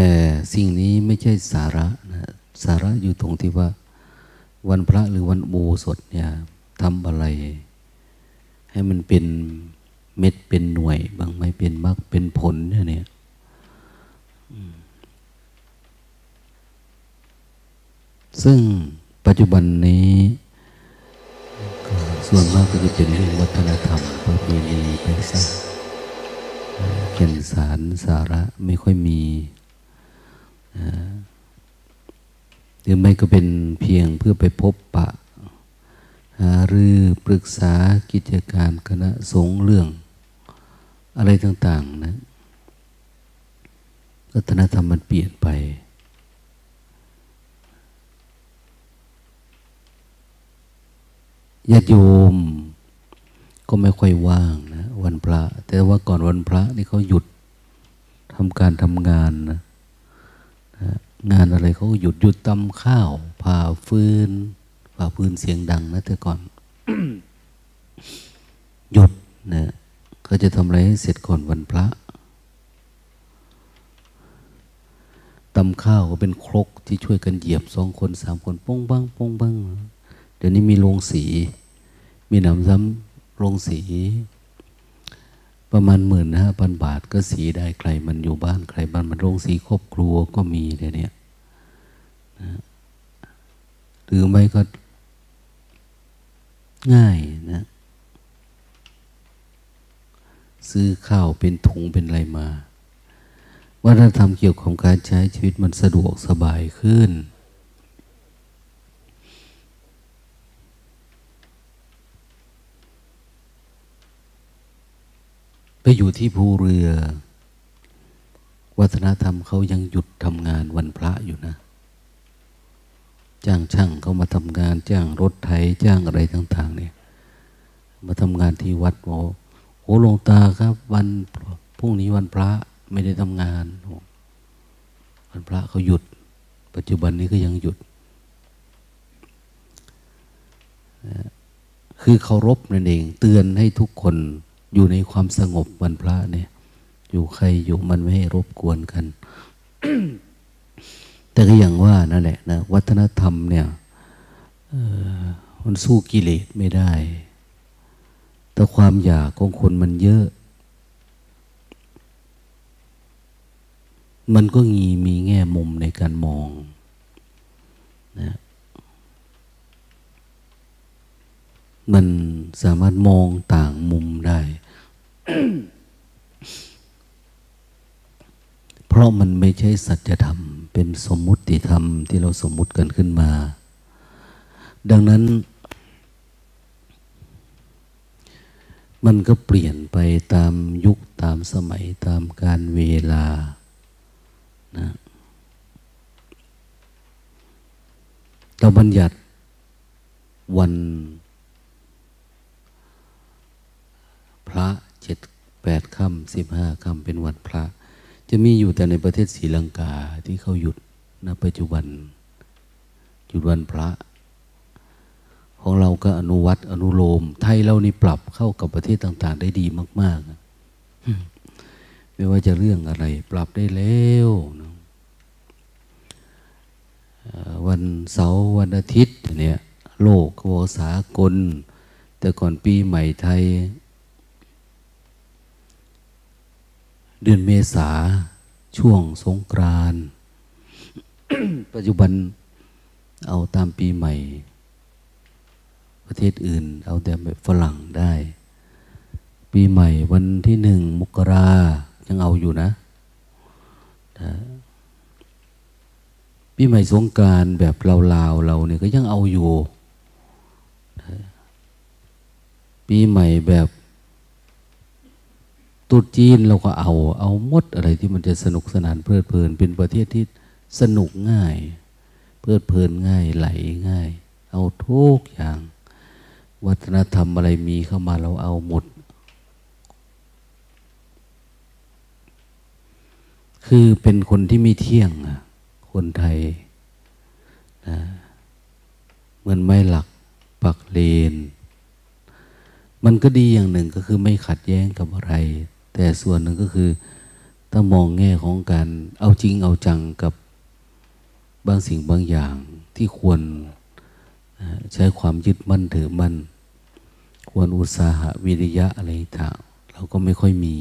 แต่สิ่งนี้ไม่ใช่สาระนะสาระอยู่ตรงที่ว่า วันพระหรือวันบูสดเนี่ยทำอะไร ให้มันเป็นเม็ดเป็นหน่วย บางไม่เป็นมรรคเป็นผลเนี่ยเนี่ยซึ่งปัจจุบันนี้ส่วนมากก็จะเป็นเรื่องวัฒนธรรมประเพณีไปซะเขียนสารสาระไม่ค่อยมี หรือไม่ก็เป็นเพียงเพื่อไปพบปะ หารือปรึกษากิจการคณะสงฆ์เรื่อง อะไรต่าง ๆ นะวัฒนธรรมมันเปลี่ยนไป ญาติโยมก็ไม่ค่อยว่างนะ วันพระ แต่ว่าก่อนวันพระนี่เขาหยุดทำการทำงานนะ งานอะไรเขาหยุดหยุดตำข้าวผ่าฟืนผ่าฟืนเสียงดังนะแต่ก่อน หยุดนะเขาจะทำอะไรให้เสร็จก่อนวันพระตำข้าวก็เป็นครกที่ช่วยกันเหยียบสองคนสามคนป้งบ้างป้งบ้างเดี๋ยวนี้มีโรงสี มีหนำซ้ำโรงสี ประมาณหมื่นห้าพันบาทก็สีได้ใคร มันอยู่บ้านใครบ้านมันโรงสีครอบครัวก็มีเดี๋ยวนี้นะหรือไม่ก็ง่ายนะ ซื้อข้าวเป็นถุงเป็นอะไรมาวัฒนธรรมเกี่ยวกับการใช้ชีวิตมันสะดวกสบายขึ้น ไปอยู่ที่ภูเรือ วัฒนธรรมเขายังหยุดทำงานวันพระอยู่นะ จ้างช่างเขามาทำงาน จ้างรถไถจ้างอะไรต่าง ๆ เนี่ย มาทำงานที่วัดโอโหหลวงตาครับ วันพรุ่งนี้วันพระไม่ได้ทำงาน วันพระเขาหยุด ปัจจุบันนี้ก็ยังหยุด คือเคารพนั่นเอง เตือนให้ทุกคน อยู่ในความสงบวันพระเนี่ย อยู่ใครอยู่มันไม่ให้รบกวนกัน แต่ก็อย่างว่านั่นแหละนะวัฒนธรรมเนี่ยมันสู้กิเลสไม่ได้ แต่ความอยากของคนมันเยอะ มันก็มีมีแง่มุมในการมองนะ มันสามารถมองต่างมุมได้ เพราะมันไม่ใช่สัจธรรม เป็นสมมุติธรรมที่เราสมมุติกันขึ้นมา ดังนั้น มันก็เปลี่ยนไปตามยุคตามสมัยตามการเวลานะเราบัญญัติวัน พระเจ็ดแปดค่ำสิบห้าค่ำเป็นวันพระ จะมีอยู่แต่ในประเทศศรีลังกาที่เขาหยุดณปัจจุบัน หยุดวันพระ ของเราก็อนุวัตอนุโลม ไทยเรานี่ปรับเข้ากับประเทศต่าง ๆ ได้ดีมาก ๆ ไม่ว่าจะเรื่องอะไร ปรับได้แล้วนะวันเสาร์วันอาทิตย์เนี่ยโลกโวสากล แต่ก่อนปีใหม่ไทย เดือนเมษาช่วงสงกรานปัจจุบันเอาตามปีใหม่ ประเทศอื่น เอาแต่แบบฝรั่งได้ ปีใหม่วันที่หนึ่งมกรายังเอาอยู่นะ ปีใหม่สงการแบบลาวเราเนี่ยก็ยังเอาอยู่ ปีใหม่แบบ ตุจีนเราก็เอา เอามดอะไรที่มันจะสนุกสนานเพลิดเพลิน เป็นประเทศที่สนุกง่าย เพลิดเพลินง่ายไหลง่าย เอาทุกอย่าง วัฒนธรรมอะไรมีเข้ามาเราเอาหมด คือเป็นคนที่ไม่เที่ยงคนไทยนะเหมือนไม่หลักปักเลนมันก็ดีอย่างหนึ่งก็คือไม่ขัดแย้งกับอะไร แต่ส่วนหนึ่งก็คือ ถ้ามองแง่ของการเอาจริงเอาจังกับบางสิ่งบางอย่างที่ควรใช้ความยึดมั่นถือมั่น ควรอุตสาหะวิริยะอะไรต่างเราก็ไม่ค่อยมี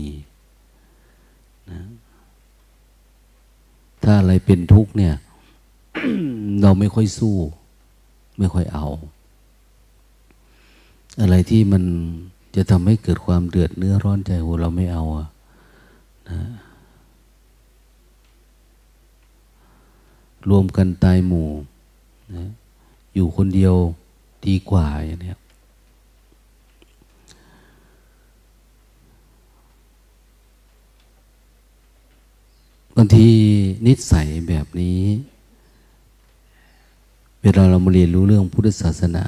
นะถ้าอะไรเป็นทุกข์เนี่ย เราไม่ค่อยสู้ ไม่ค่อยเอา อะไรที่มัน จะทำให้เกิดความเดือดเนื้อร้อนใจโหเราไม่เอาอะนะรวมกันตายหมู่นะอยู่คนเดียวดีกว่าอย่างนี้บางทีนิสัยแบบนี้ เวลาเรามาเรียนรู้เรื่องพุทธศาสนา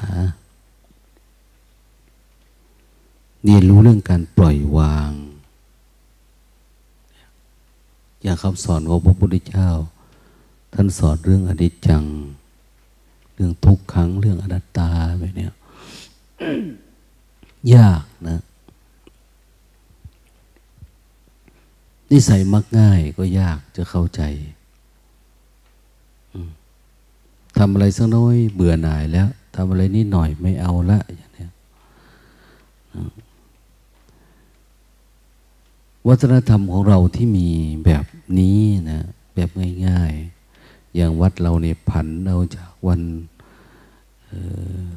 เรียนรู้เรื่องการปล่อยวาง อย่างคำสอนของพระพุทธเจ้า ท่านสอนเรื่องอนิจจัง เรื่องทุกขัง เรื่องอนัตตาแบบนี้ยากนะนิสัยมักง่ายก็ยากจะเข้าใจทำอะไรสักน้อยเบื่อหน่ายแล้วทำอะไรนิดหน่อยไม่เอาละอย่างนี้ วัฒนธรรมของเราที่มีแบบนี้นะแบบง่ายๆ อย่างวัดเราเนี่ยผันเอาจากวัน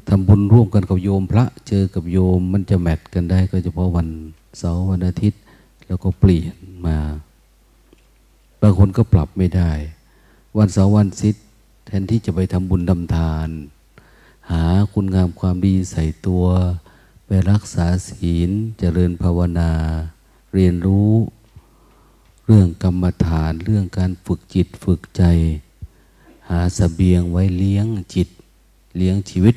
ทำบุญร่วมกันกับโยมพระเจอกับโยมมันจะแมทกันได้ ก็เฉพาะวันเสาร์วันอาทิตย์ แล้วก็เปลี่ยนมา บางคนก็ปรับไม่ได้ วันเสาร์วันซิดแทนที่จะไปทำบุญดำทาน หาคุณงามความดีใส่ตัว ไปรักษาศีลเจริญภาวนา เรียนรู้ เรื่องกรรมฐานเรื่องการฝึกจิตฝึกใจ หาสเสบียงไว้เลี้ยงจิตเลี้ยงชีวิต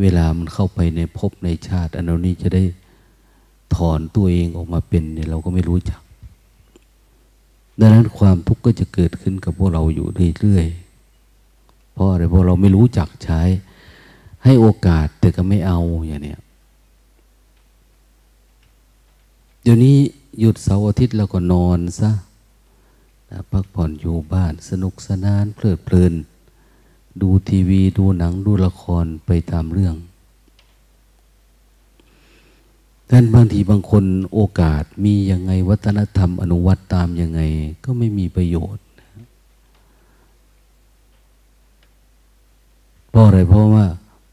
เวลามันเข้าไปในภพในชาติ อันนี้จะได้ถอนตัวเองออกมาเป็นเนี่ยเราก็ไม่รู้จัก ดังนั้นความทุกข์ก็จะเกิดขึ้นกับพวกเราอยู่เรื่อยๆเพราะอะไรเพราะเราไม่รู้จักใช้ให้โอกาสแต่ก็ไม่เอาอย่างเนี้ยเดี๋ยวนี้หยุดเสาร์อาทิตย์เราก็นอนซะพักผ่อนอยู่บ้านสนุกสนานเพลิดเพลิน ดูทีวีดูหนังดูละครไปตามเรื่องดังนบางทีบางคนโอกาสมียังไงวัฒนธรรมอนุวัตตามยังไงก็ไม่มีประโยชน์เพราะอะไรเพราะว่า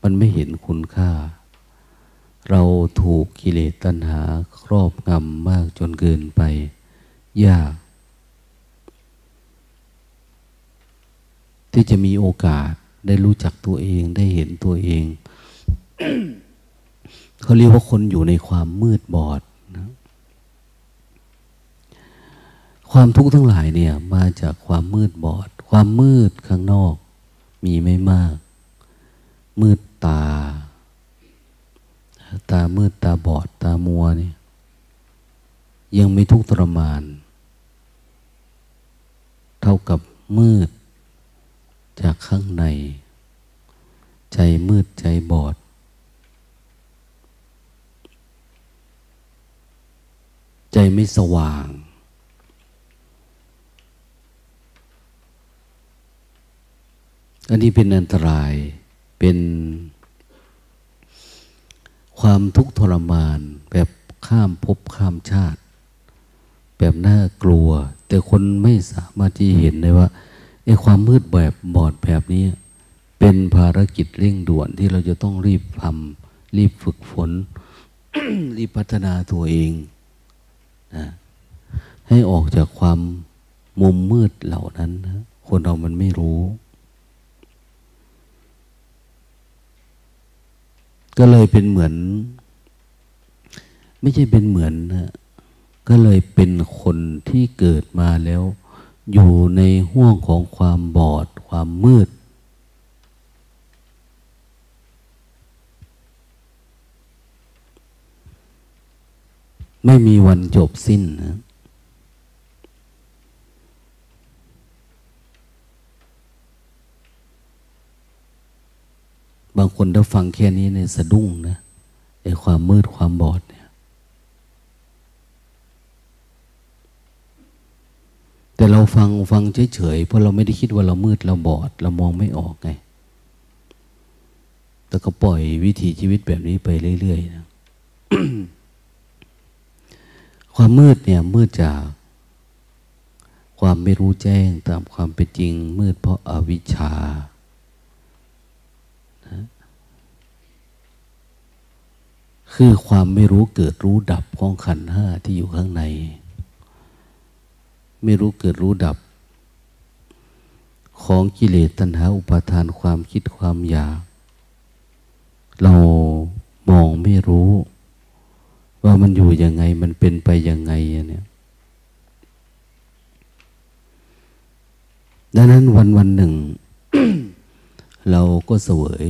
มันไม่เห็นคุณค่า เราถูกกิเลสตัณหาครอบงำมากจนเกินไป ยาก ที่จะมีโอกาสได้รู้จักตัวเองได้เห็นตัวเอง เขาเรียกว่าคนอยู่ในความมืดบอดนะความทุกข์ทั้งหลายเนี่ย มาจากความมืดบอด ความมืดข้างนอก มีไม่มาก มืดตา ตามืดตาบอดตามัวนี่ยังไม่ทุกข์ทรมาน เท่ากับมืด จากข้างใน ใจมืดใจบอด ใจไม่สว่าง อันนี้เป็นอันตรายเป็น ความทุกข์ทรมาน แบบข้ามภพข้ามชาติ แบบน่ากลัว แต่คนไม่สามารถที่เห็นได้ว่าไอ้ความมืดแบบบอดแบบนี้ เป็นภารกิจเร่งด่วนที่เราจะต้องรีบทำรีบฝึกฝน รีบพัฒนาตัวเองนะให้ออกจากความมุมมืดเหล่านั้นนะคนเรามันไม่รู้ ก็เลยเป็นเหมือน ไม่ใช่เป็นเหมือนนะก็เลยเป็นคนที่เกิดมาแล้ว อยู่ในห่วงของความบอด ความมืด ไม่มีวันจบสิ้นนะ บางคนถ้าฟังแค่นี้เนี่ยสะดุ้งนะไอ้ความมืดความบอดเนี่ย แต่เราฟังฟังเฉยๆเพราะเราไม่ได้คิดว่าเรามืดเราบอด เรามองไม่ออกไงแต่ก็ปล่อยวิถีชีวิตแบบนี้ไปเรื่อยๆนะความมืดเนี่ยมืดจากความไม่รู้แจ้งตามความเป็นจริง มืดเพราะอาวิชชา คือความไม่รู้เกิดรู้ดับของขันห้าที่อยู่ข้างใน ไม่รู้เกิดรู้ดับ ของกิเลสตัณหาอุปาทานความคิดความอยาก เรามองไม่รู้ ว่ามันอยู่ยังไงมันเป็นไปยังไงเนี่ยดังนั้นวันวันหนึ่ง เราก็เสวย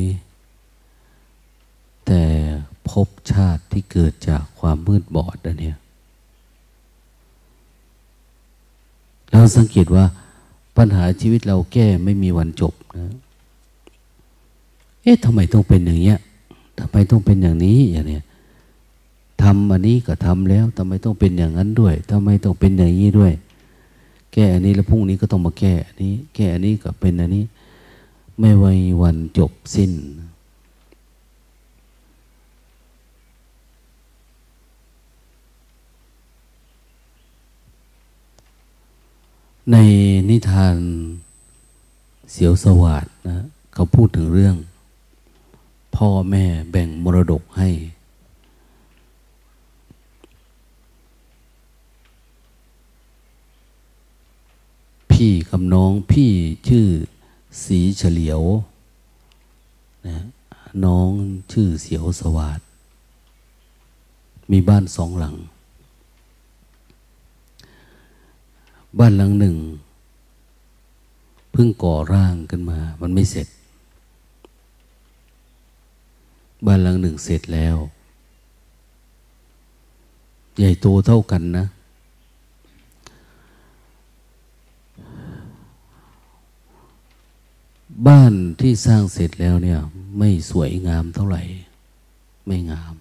แต่ ภพชาติที่เกิดจากความมืดบอดอันนี้เราสังเกตว่าปัญหาชีวิตเราแก้ไม่มีวันจบนะ เอ๊ะทำไมต้องเป็นอย่างเงี้ยทำไมต้องเป็นอย่างนี้อย่างเนี้ยทำอันนี้ก็ทำแล้วทำไมต้องเป็นอย่างนั้นด้วยทำไมต้องเป็นอย่างนี้ด้วย แก้อันนี้แล้วพรุ่งนี้ก็ต้องมาแก้อันนี้ แก้อันนี้ก็เป็นอันนี้ ไม่ไว้วันจบสิ้น ในนิทานเสียวสวัสดนะเขาพูดถึงเรื่อง พ่อแม่แบ่งมรดกให้ พี่กับน้องพี่ชื่อสีเฉลียวนะน้องชื่อเสียวสวัสดมีบ้านสองหลัง บ้านหลังหนึ่งเพิ่งก่อร่างขึ้นมา มันไม่เสร็จ บ้านหลังหนึ่งเสร็จแล้ว ใหญ่โตเท่ากันนะ บ้านที่สร้างเสร็จแล้วเนี่ย ไม่สวยงามเท่าไหร่ ไม่งาม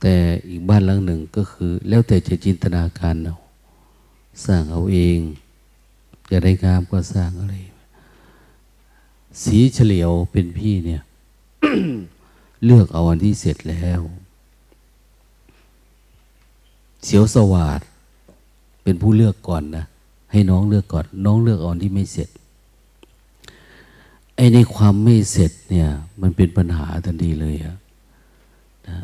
แต่อีกบ้านหลังหนึ่งก็คือ แล้วแต่จะจินตนาการเอา สร้างเอาเองจะได้งามก็สร้างอะไร สีเฉลียวเป็นพี่เนี่ย เลือกเอาอันที่เสร็จแล้ว เสียวสวาดเป็นผู้เลือกก่อนนะให้น้องเลือกก่อน น้องเลือกเอาอันที่ไม่เสร็จไอ้ในความไม่เสร็จเนี่ย มันเป็นปัญหาทันทีเลยอะนะ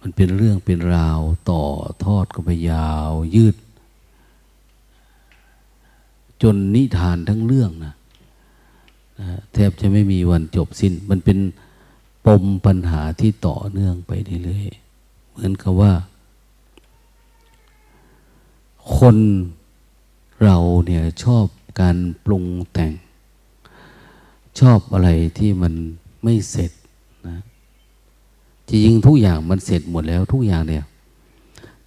มันเป็นเรื่องเป็นราวต่อทอดก็ไปยาว ยืด จนนิทานทั้งเรื่องนะแทบจะไม่มีวันจบสิน้น มันเป็นปมปัญหาที่ต่อเนื่องไปเรื่อยๆเหมือนกับว่า คนเราเนี่ยชอบการปรุงแต่ง ชอบอะไรที่มันไม่เสร็จนะจริงทุกอย่างมันเสร็จหมดแล้วทุกอย่างเนี่ย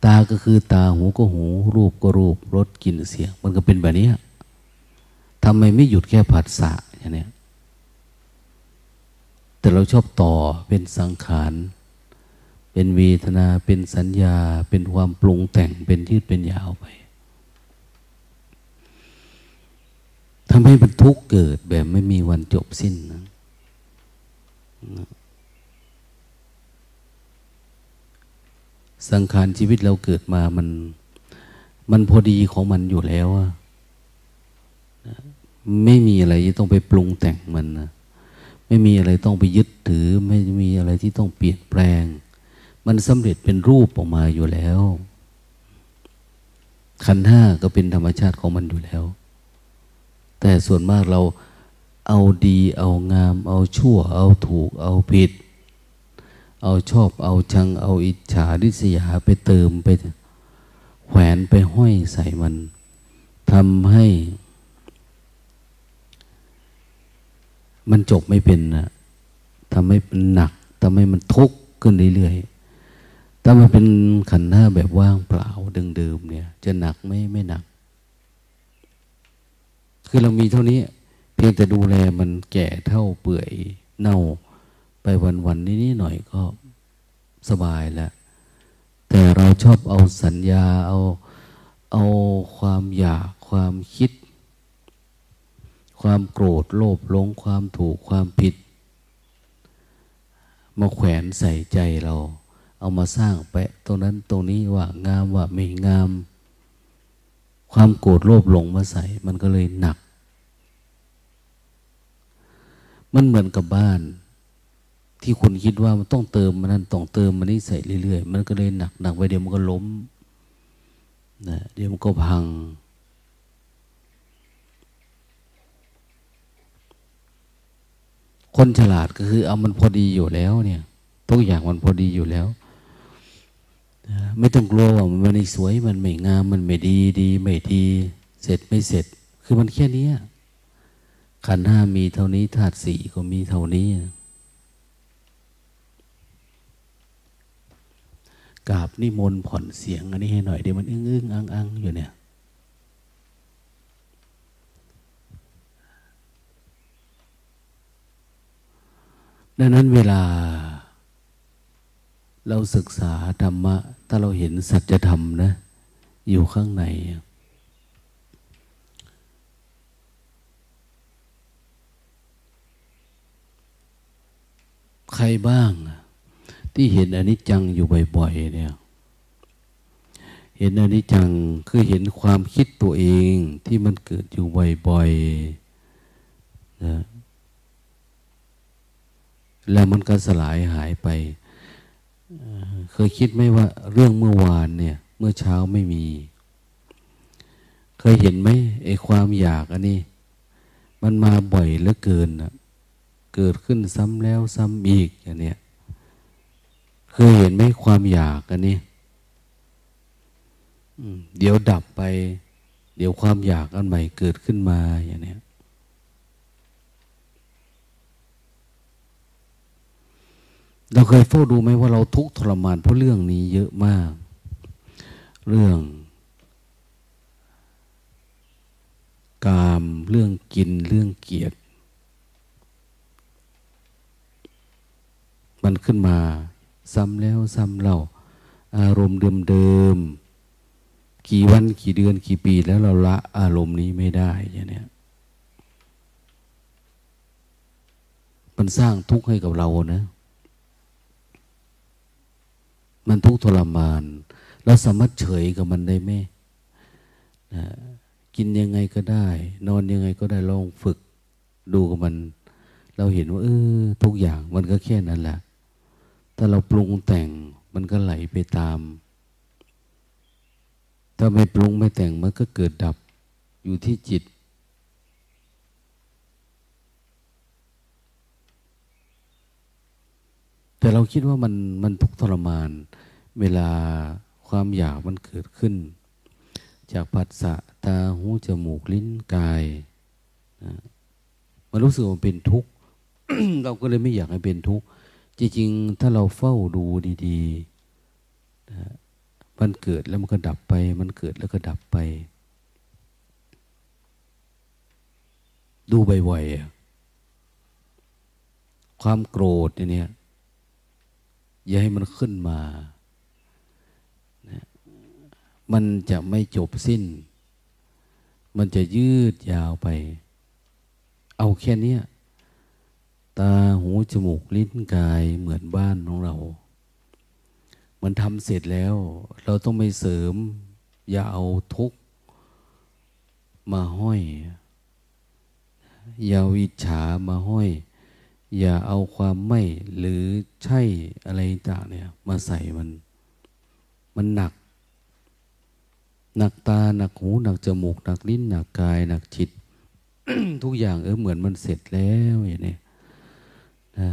ตาก็คือตาหูก็หู รูปก็รูปรสกลิ่นเสียง มันก็เป็นแบบนี้ ทำไมไม่หยุดแค่ผัสสะอย่างนี้แต่เราชอบต่อเป็นสังขารเป็นเวทนาเป็นสัญญา เป็นความปรุงแต่งเป็นยืดเป็นยาวไปทำให้มันทุกข์เกิดแบบไม่มีวันจบสิ้นนะสังขารชีวิตเราเกิดมามัน มันพอดีของมันอยู่แล้วอะ ไม่มีอะไรที่ต้องไปปรุงแต่งมันนะไม่มีอะไรต้องไปยึดถือ ไม่มีอะไรที่ต้องเปลี่ยนแปลง มันสำเร็จเป็นรูปออกมาอยู่แล้ว ขันห้าก็เป็นธรรมชาติของมันอยู่แล้ว แต่ส่วนมากเราเอาดีเอางาม เอาชั่ว เอาถูก เอาผิด เอาชอบเอาชัง เอาอิจฉาริษยาไปเติมไปแขวนไปห้อยใส่มันทำให้ มันจบไม่เป็นนะทำให้มันหนักทำให้มันทุกข์ขึ้นเรื่อยๆถ้ามันเป็นขันธ์หน้าแบบว่างเปล่าเดิมๆเนี่ย จะหนักไม่ไม่หนัก คือเรามีเท่านี้ เพียงแต่ดูแลมันแก่เท่าเปื่อยเน่าไปวันๆนี้หน่อยก็สบายแล้ว แต่เราชอบเอาสัญญาเอาเอาความอยากความคิด ความโกรธโลภหลงความถูกความผิด มาแขวนใส่ใจเรา เอามาสร้างแปะตรงนั้นตรงนี้ว่างามว่าไม่งาม ความโกรธโลภหลงมาใส่ มันก็เลยหนัก มันเหมือนกับบ้าน ที่คุณคิดว่ามันต้องเติมมันนั่นต้องเติมมันนี่ใส่เรื่อยๆ มันก็เลยหนักหนักไปเดี๋ยวมันก็ล้มนะเดี๋ยวมันก็พัง คนฉลาดก็คือ เอามันพอดีอยู่แล้วเนี่ยทุกอย่างมันพอดีอยู่แล้วไม่ต้องกลัวว่ามันไม่สวยมันไม่งามมันไม่ดีดี ไม่ดี เสร็จไม่เสร็จ คือมันแค่นี้ขันห้ามีเท่านี้ธาตุสี่ก็มีเท่านี้กราบนิมนต์ผ่อนเสียง อันนี้ให้หน่อยเดี๋ยวมันอึ้งอึ้งอังอังอยู่เนี่ย ดังนั้นเวลา เราศึกษาธรรมะ ถ้าเราเห็นสัจธรรมนะ อยู่ข้างใน ใครบ้าง ที่เห็นอนิจจังอยู่บ่อยๆเนี่ยเห็นอนิจจังคือเห็นความคิดตัวเองที่มันเกิดอยู่บ่อยๆนะ แล้วมันก็สลายหายไป เคยคิดไหมว่าเรื่องเมื่อวานเนี่ย เมื่อเช้าไม่มี เคยเห็นไหมไอ้ความอยากอันนี้ มันมาบ่อยเหลือเกินนะเกิดขึ้นซ้ำแล้วซ้ำอีกอย่างเนี้ยเคยเห็นไหมความอยากอันนี้เดี๋ยวดับไป เดี๋ยวความอยากอันใหม่เกิดขึ้นมาอย่างเนี้ย เราเคยเฝ้าดูไหมว่าเราทุกข์ทรมานเพราะเรื่องนี้เยอะมาก เรื่อง กามเรื่องกินเรื่องเกียรติมันขึ้นมา ซ้ำแล้วซ้ำเล่า อารมณ์เดิมๆกี่วันกี่เดือนกี่ปีแล้วเราละอารมณ์นี้ไม่ได้อย่างนี้มันสร้างทุกข์ให้กับเรานะ มันทุกข์ทรมาน เราสามารถเฉยกับมันได้ไหมนะกินยังไงก็ได้ นอนยังไงก็ได้ลองฝึกดูกับมัน เราเห็นว่าเออทุกอย่างมันก็แค่นั้นแหละถ้าเราปรุงแต่งมันก็ไหลไปตาม ถ้าไม่ปรุงไม่แต่งมันก็เกิดดับอยู่ที่จิต แต่เราคิดว่ามันมันทุกทรมาน เวลาความอยากมันเกิดขึ้น จากผัสสะตาหูจมูกลิ้นกายนะมันรู้สึกว่าเป็นทุกข์ เราก็เลยไม่อยากให้เป็นทุกข์ จริงๆ ถ้าเราเฝ้าดูดีๆนะมันเกิดแล้วมันก็ดับไป มันเกิดแล้วก็ดับไป ดูบ่อยๆความโกรธเนี่ย อย่าให้มันขึ้นมานะมันจะไม่จบสิ้น มันจะยืดยาวไป เอาแค่นี้ตาหูจมูกลิ้นกายเหมือนบ้านของเรา มันทำเสร็จแล้ว เราต้องไม่เสริม อย่าเอาทุกมาห้อย อย่าวิจฉามาห้อย อย่าเอาความไม่หรือใช่อะไรต่างเนี่ย มาใส่มัน มันหนัก หนักตาหนักหูหนักจมูกหนักลิ้นหนักกาย หนักจิต ทุกอย่างเออเหมือนมันเสร็จแล้วอย่างนี้นะ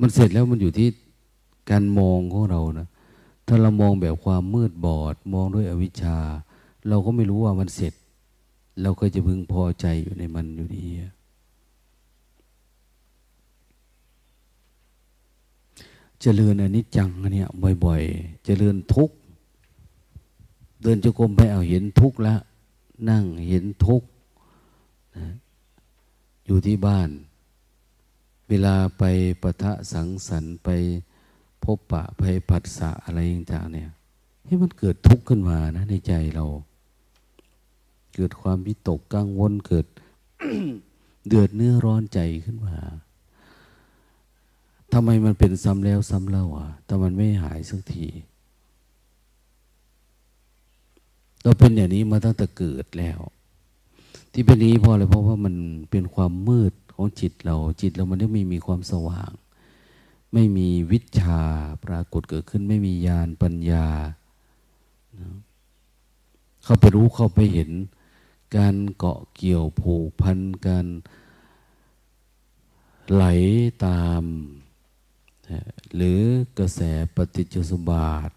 มันเสร็จแล้วมันอยู่ที่การมองของเรานะถ้าเรามองแบบความมืดบอด มองด้วยอวิชชา เราก็ไม่รู้ว่ามันเสร็จ เราก็จะพึงพอใจอยู่ในมันอยู่ดี เจริญอนิจจังเนี่ยบ่อย ๆ เจริญทุกเดินจงกรมไปเอาเห็นทุกแล้วนั่งเห็นทุกนะอยู่ที่บ้าน เวลาไปปะทะสังสรรค์ไปพบปะไปผัสสะอะไรต่างๆเนี่ยให้มันเกิดทุกข์ขึ้นมานะในใจเรา เกิดความวิตกกังวลเกิดเดือดเนื้อร้อนใจขึ้นมา ทำไมมันเป็นซ้ำแล้วซ้ำเล่าอะ แต่มันไม่หายสักที เราเป็นอย่างนี้มาตั้งแต่เกิดแล้ว ที่เป็นนี้เพราะอะไรเพราะว่ามันเป็นความมืดของจิตเรา จิตเรามันไม่มีความสว่าง ไม่มีวิชาปรากฏเกิดขึ้น ไม่มีญาณปัญญา เข้าไปรู้เข้าไปเห็น การเกาะเกี่ยวผูกพันการไหลตาม หรือกระแสปฏิจจสมบาท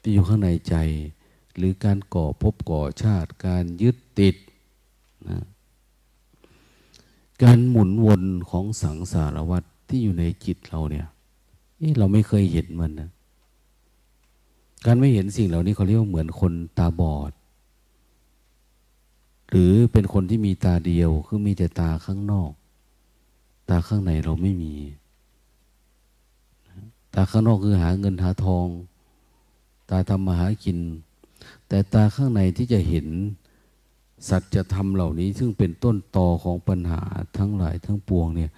ที่อยู่ข้างในใจ หรือการก่อภพก่อชาติ การยึดติดนะการหมุนวนของสังสารวัฏที่อยู่ในจิตเราเนี่ยเราไม่เคยเห็นมันนะการไม่เห็นสิ่งเหล่านี้เขาเรียกว่าเหมือนคนตาบอด หรือเป็นคนที่มีตาเดียวคือมีแต่ตาข้างนอก ตาข้างในเราไม่มี ตาข้างนอกคือหาเงินหาทอง ตาทำมาหากิน แต่ตาข้างในที่จะเห็น สัจธรรมเหล่านี้ ซึ่งเป็นต้นตอของปัญหาทั้งหลายทั้งปวงเนี่ย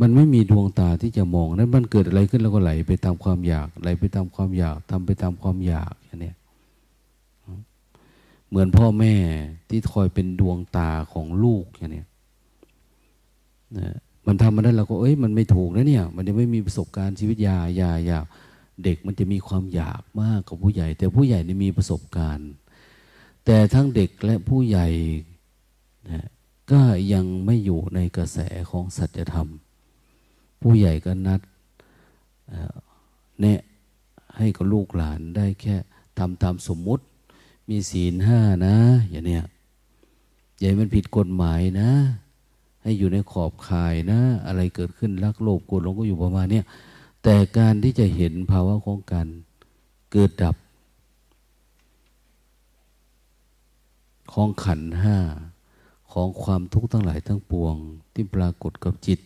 มันไม่มีดวงตาที่จะมอง นั้นมันเกิดอะไรขึ้นแล้วก็ไหลไปตามความอยาก ไหลไปตามความอยากทำไปตามความอยากอย่างนี้เหมือนพ่อแม่ที่คอยเป็นดวงตาของลูกอย่างนี้นะ มันทำมาได้เราก็เอ้ยมันไม่ถูกนะเนี่ย มันยังไม่มีประสบการณ์ชีวิตยายายาเด็กมันจะมีความอยากมากกว่าผู้ใหญ่ แต่ผู้ใหญ่นี่มีประสบการณ์ แต่ทั้งเด็กและผู้ใหญ่นะก็ยังไม่อยู่ในกระแสของสัจธรรม ผู้ใหญ่ก็นัดเนี่ยให้กับลูกหลานได้แค่ทำตามสมมุติ มีศีลห้านะ อย่างเนี้ยใหญ่มันผิดกฎหมายนะ ให้อยู่ในขอบข่ายนะ อะไรเกิดขึ้นรักโลภโกรธหลงก็อยู่ประมาณนี้แต่การที่จะเห็นภาวะของการเกิดดับ ของขันห้าของความทุกข์ทั้งหลายทั้งปวง ที่ปรากฏกับจิต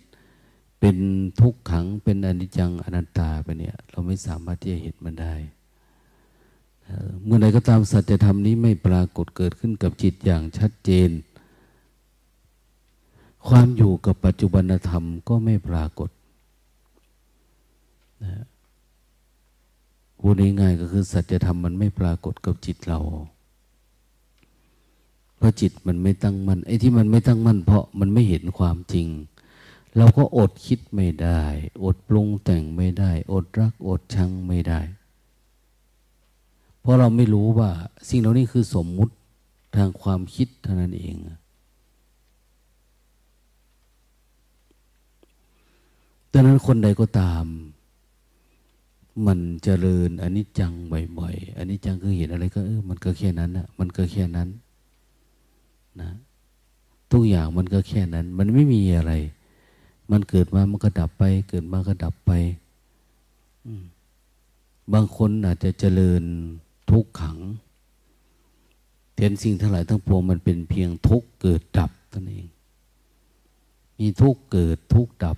เป็นทุกขังเป็นอนิจจังอนัตตาไปเนี่ย เราไม่สามารถที่จะเห็นมันได้เมื่อใดก็ตามสัจธรรมนี้ไม่ปรากฏเกิดขึ้นกับจิตอย่างชัดเจน ความอยู่กับปัจจุบันธรรมก็ไม่ปรากฏนะพูดง่ายๆก็คือสัจธรรมมันไม่ปรากฏกับจิตเรา เพราะจิตมันไม่ตั้งมัน่นไอ้ที่มันไม่ตั้งมั่นเพราะมันไม่เห็นความจริง เราก็อดคิดไม่ได้ อดปรุงแต่งไม่ได้ อดรักอดชังไม่ได้ เพราะเราไม่รู้ว่า สิ่งเหล่านี้คือสมมุติทางความคิดเท่านั้นเอง ดังนั้นคนใดก็ตาม มันเจริญอันนี้จังบ่อยๆอันนี้จังคือเห็นอะไรก็เออมันก็แค่นั้นนะมันก็แค่นั้น นะทุกอย่างมันก็แค่นั้น มันไม่มีอะไร มันเกิดมามันก็ดับไป เกิดมาก็ดับไปบางคนอาจจะเจริญทุกขังเห็นสิ่งทั้งหลายทั้งปวงมันเป็นเพียงทุกเกิดดับนั่นเอง มีทุกเกิดทุกดับ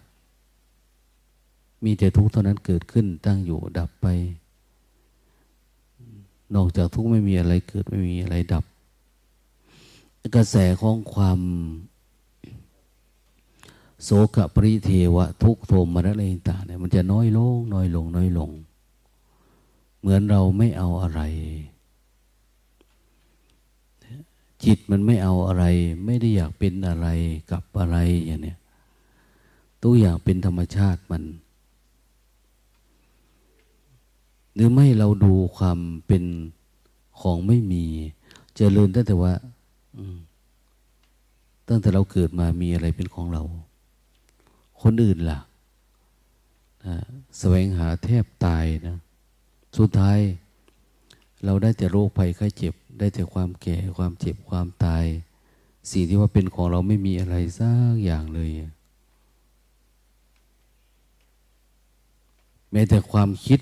มีแต่ทุกข์เท่านั้นเกิดขึ้นตั้งอยู่ดับไป นอกจากทุกข์ไม่มีอะไรเกิดไม่มีอะไรดับ กระแสของความ โสกปริเทวะ ทุกโทมมรณะต่างเนี่ยมันจะน้อยลง น้อยลง น้อยลง เหมือนเราไม่เอาอะไร จิตมันไม่เอาอะไร ไม่ได้อยากเป็นอะไรกับอะไรอย่างเนี้ยทุกอย่างเป็นธรรมชาติมัน หรือไม่เราดูความเป็นของไม่มีจเจริญตั้งแต่ว่าตั้งแต่เราเกิดมามีอะไรเป็นของเรา คนอื่นล่ะนะแสวงหาแทบตายนะ สุดท้าย เราได้แต่โรคภัยไข้เจ็บ ได้แต่ความแก่ความเจ็บความตาย สิ่งที่ว่าเป็นของเราไม่มีอะไรสักอย่างเลย แม้แต่ความคิด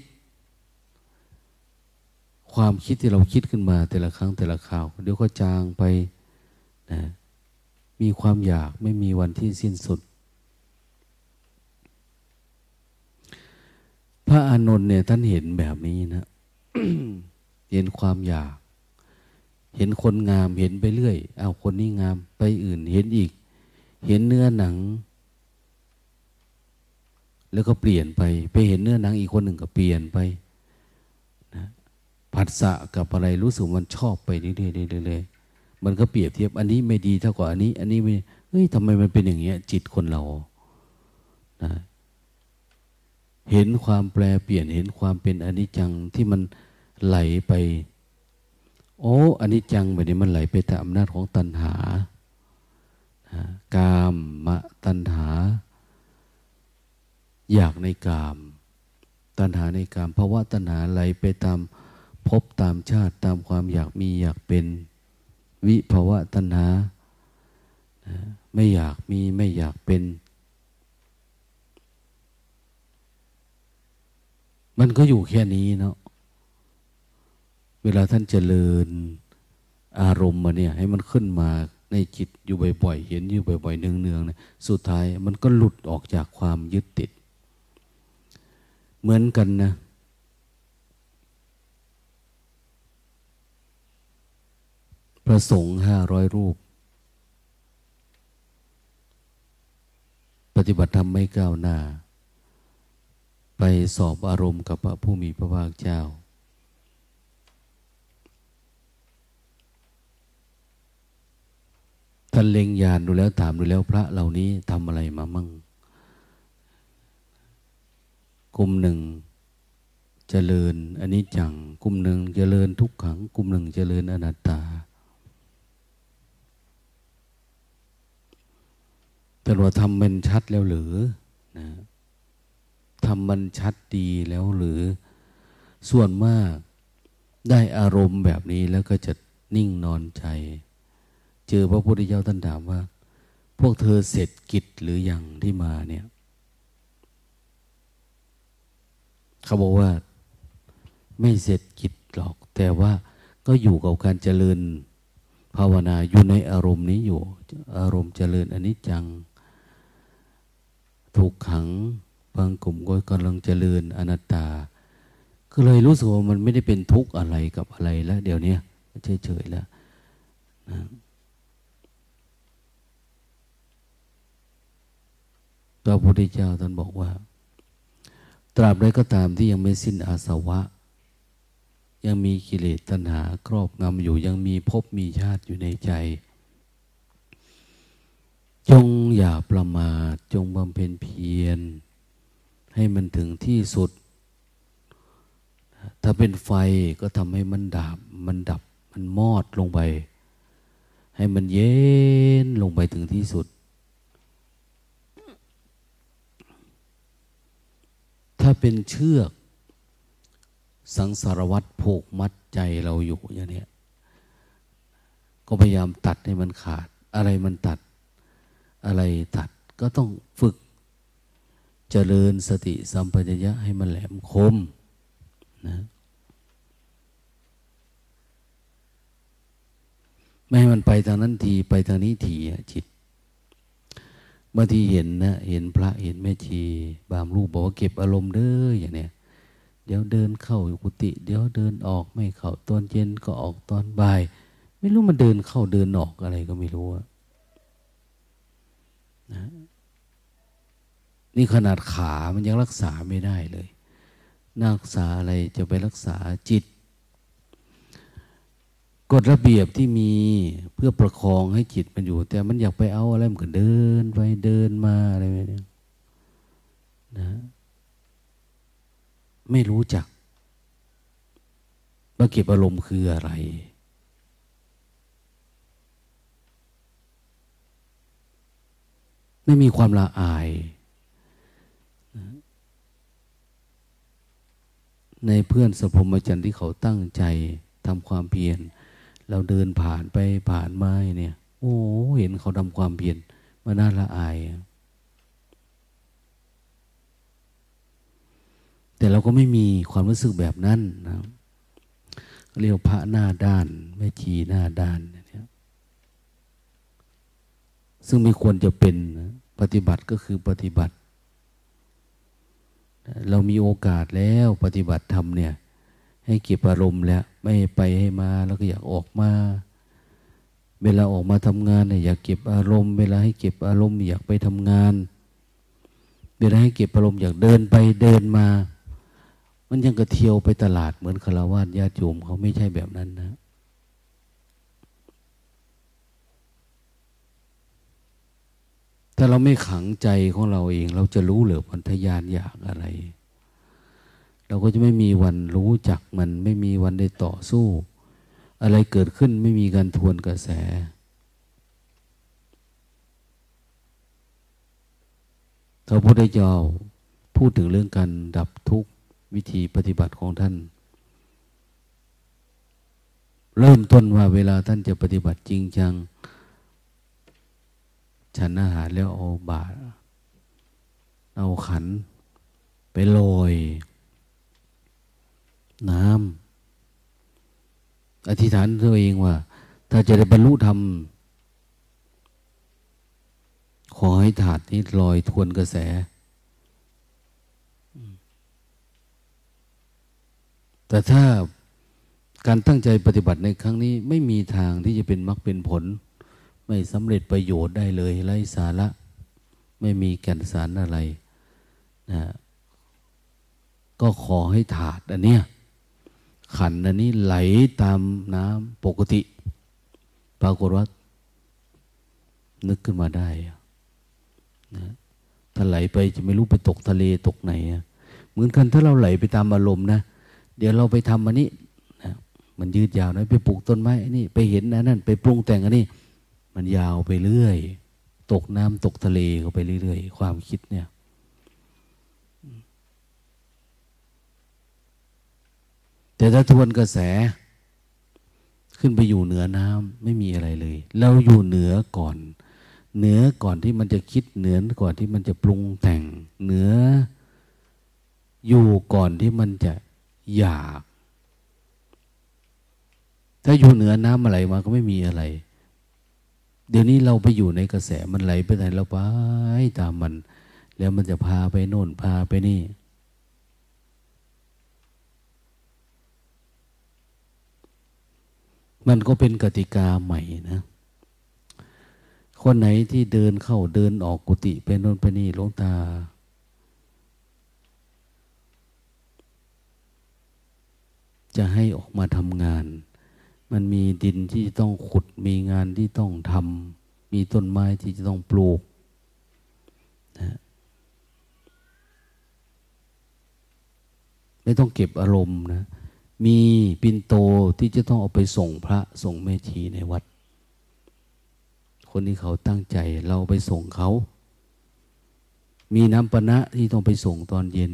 ความคิดที่เราคิดขึ้นมา แต่ละครั้งแต่ละคราว เดี๋ยวก็จางไปนะมีความอยากไม่มีวันที่สิ้นสุด พระอานนท์เนี่ยท่านเห็นแบบนี้นะเห็นความอยาก เห็นคนงามเห็นไปเรื่อย เอาคนนี้งามไปอื่นเห็นอีก เห็นเนื้อหนัง แล้วก็เปลี่ยนไป ไปเห็นเนื้อหนังอีกคนหนึ่งก็เปลี่ยนไป ผัสสะกับอะไรรู้สึกมันชอบไปเรื่อยๆมันก็เปรียบเทียบ อันนี้ไม่ดีเท่ากับอันนี้ อันนี้ไม่เฮ้ยทำไมมันเป็นอย่างเงี้ย จิตคนเรานะเห็นความแปลเปลี่ยนเห็นความเป็นอนิจจังที่มันไหลไป โอ้อนิจจังแบบนี้มันไหลไปตามอำนาจของตัณหากามมะตัณหา อยากในกาม ตัณหาในกามภาวะตัณหาไหลไปตาม พบตามชาติตามความอยากมีอยากเป็น วิภาวะตัณหาไม่อยากมีไม่อยากเป็น มันก็อยู่แค่นี้เนาะเวลาท่านเจริญอารมณ์มาเนี่ย ให้มันขึ้นมาในจิตอยู่บ่อยๆ เห็นอยู่บ่อยๆ เนืองๆเนี่ยสุดท้ายมันก็หลุดออกจากความยึดติด เหมือนกันนะ พ ระสงฆ์ห้าร้อยรูป ปฏิบัติธรรมไม่ก้าวหน้า ไปสอบอารมณ์กับพระผู้มีพระภาคเจ้า ท่านเล็งยานดูแล้วถามดูแล้วพระเหล่านี้ทำอะไรมามั่ง กลุ่มหนึ่งเจริญอันนี้จังกลุ่มหนึ่งเจริญทุกขังกลุ่มหนึ่งเจริญอนัตตา แต่ว่าทำเป็นชัดแล้วหรือนะทำมันชัดดีแล้วหรือ ส่วนมากได้อารมณ์แบบนี้แล้วก็จะนิ่งนอนใจ เจอพระพุทธเจ้าท่านถามว่า พวกเธอเสร็จกิจหรืออยังที่มาเนี่ย เขาบอกว่าไม่เสร็จกิจหรอก แต่ว่าก็อยู่กับการเจริญภาวนาอยู่ในอารมณ์นี้อยู่ อารมณ์เจริญอนนี้จัง ถูกขัง บางกลุ่มก็กำลังเจริญอนัตตา ก็เลยรู้สึกว่ามันไม่ได้เป็นทุกข์อะไรกับอะไรแล้วเดี๋ยวนี้เฉยๆแล้วนะพระพุทธเจ้าท่านบอกว่า ตราบใดก็ตามที่ยังไม่สิ้นอาสวะ ยังมีกิเลสตัณหาครอบงำอยู่ยังมีภพมีชาติอยู่ในใจ จงอย่าประมาทจงบำเพ็ญเพียร ให้มันถึงที่สุด ถ้าเป็นไฟก็ทำให้มันดับ มันดับ มันมอดลงไป ให้มันเย็นลงไปถึงที่สุด ถ้าเป็นเชือก สังสารวัตรผูกมัดใจเราอยู่อย่างนี้ก็พยายามตัดให้มันขาด อะไรมันตัด อะไรตัดก็ต้องฝึกเจริญสติสัมปชัญญะให้มันแหลมคมนะไม่ให้มันไปทางนั้นทีไปทางนี้ทีจิตบางทีเห็นนะเห็นพระเห็นแม่ชีบางรูปบอกว่าเก็บอารมณ์เด้ออย่างเนี้ยเดี๋ยวเดินเข้ากุฏิเดี๋ยวเดินออกไม่เข้าตอนเย็นก็ออกตอนบ่าย ไม่รู้มันเดินเข้าเดินออกอะไรก็ไม่รู้ นะนี่ขนาดขามันยังรักษาไม่ได้เลย นักษาอะไรจะไปรักษาจิต กฎระเบียบที่มีเพื่อประคองให้จิตมันอยู่ แต่มันอยากไปเอาอะไรมันก็เดินไปเดินมาอะไรแบบนี้นะ ไม่รู้จักว่าเก็บอารมณ์คืออะไร ไม่มีความละอาย ในเพื่อนสพมจันทร์ที่เขาตั้งใจทำความเพียร เราเดินผ่านไปผ่านมาเนี่ย โอ้เห็นเขาทำความเพียรมาน่าละอาย แต่เราก็ไม่มีความรู้สึกแบบนั้นนะเรียกพระหน้าด้านแม่ชีหน้าด้านเนี่ยซึ่งไม่ควรจะเป็น ปฏิบัติก็คือปฏิบัติ เรามีโอกาสแล้วปฏิบัติธรรมเนี่ย ให้เก็บอารมณ์แล้ว ไม่ไปให้มาแล้วก็อยากออกมา เวลาออกมาทำงานเนี่ยอยากเก็บอารมณ์ เวลาให้เก็บอารมณ์อยากไปทำงาน เวลาให้เก็บอารมณ์อยากเดินไปเดินมา มันยังกระเที่ยวไปตลาดเหมือนคารวะญาติโยมเขาไม่ใช่แบบนั้นนะ ถ้าเราไม่ขังใจของเราเอง เราจะรู้เหรือพันธยานอยากอะไร เราก็จะไม่มีวันรู้จักมัน ไม่มีวันได้ต่อสู้ อะไรเกิดขึ้นไม่มีการทวนกระแส พระพุทธเจ้าพูดถึงเรื่องการดับทุกข์วิธีปฏิบัติของท่าน เริ่มต้นว่าเวลาท่านจะปฏิบัติจริงจัง ฉันอาหารแล้วเอาบาตรเอาขัน ไปลอย น้ำอธิษฐานตัวเองว่า ถ้าจะได้บรรลุธรรมขอให้ถาดนี้ลอยทวนกระแส แต่ถ้าการตั้งใจปฏิบัติในครั้งนี้ไม่มีทางที่จะเป็นมรรคเป็นผล ไม่สำเร็จประโยชน์ได้เลยไร้สาระ ไม่มีแก่นสารอะไรนะก็ขอให้ถาดอันเนี้ยขันอันนี้ไหลตามน้ำปกติ ปรากฏว่า นึกขึ้นมาได้นะถ้าไหลไปจะไม่รู้ไปตกทะเลตกไหน เหมือนกันถ้าเราไหลไปตามอารมณ์นะเดี๋ยวเราไปทำอันนี้นะมันยืดยาวนะไปปลูกต้นไม้นี่ไปเห็นอันนั้นไปปรุงแต่งอันนี้ มันยาวไปเรื่อย ตกน้ำตกทะเลเข้าไปเรื่อยๆ ความคิดเนี่ย แต่ถ้าทวนกระแส ขึ้นไปอยู่เหนือน้ำไม่มีอะไรเลย เราอยู่เหนือก่อน เหนือก่อนที่มันจะคิดเหนือก่อนที่มันจะปรุงแต่ง เหนืออยู่ก่อนที่มันจะอยาก ถ้าอยู่เหนือน้ำอะไรมาก็ไม่มีอะไร เดี๋ยวนี้เราไปอยู่ในกระแสมันไหลไปไหนเราไปตามมัน แล้วมันจะพาไปโน่นพาไปนี่ มันก็เป็นกติกาใหม่นะ คนไหนที่เดินเข้าเดินออกกุฏิไปโน่นไปนี่ลงตา จะให้ออกมาทำงาน มันมีดินที่ต้องขุด มีงานที่ต้องทำ มีต้นไม้ที่จะต้องปลูกนะไม่ต้องเก็บอารมณ์นะ มีปินโตที่จะต้องเอาไปส่งพระส่งแม่ชีในวัด คนที่เขาตั้งใจเราไปส่งเขา มีน้ำปณะที่ต้องไปส่งตอนเย็น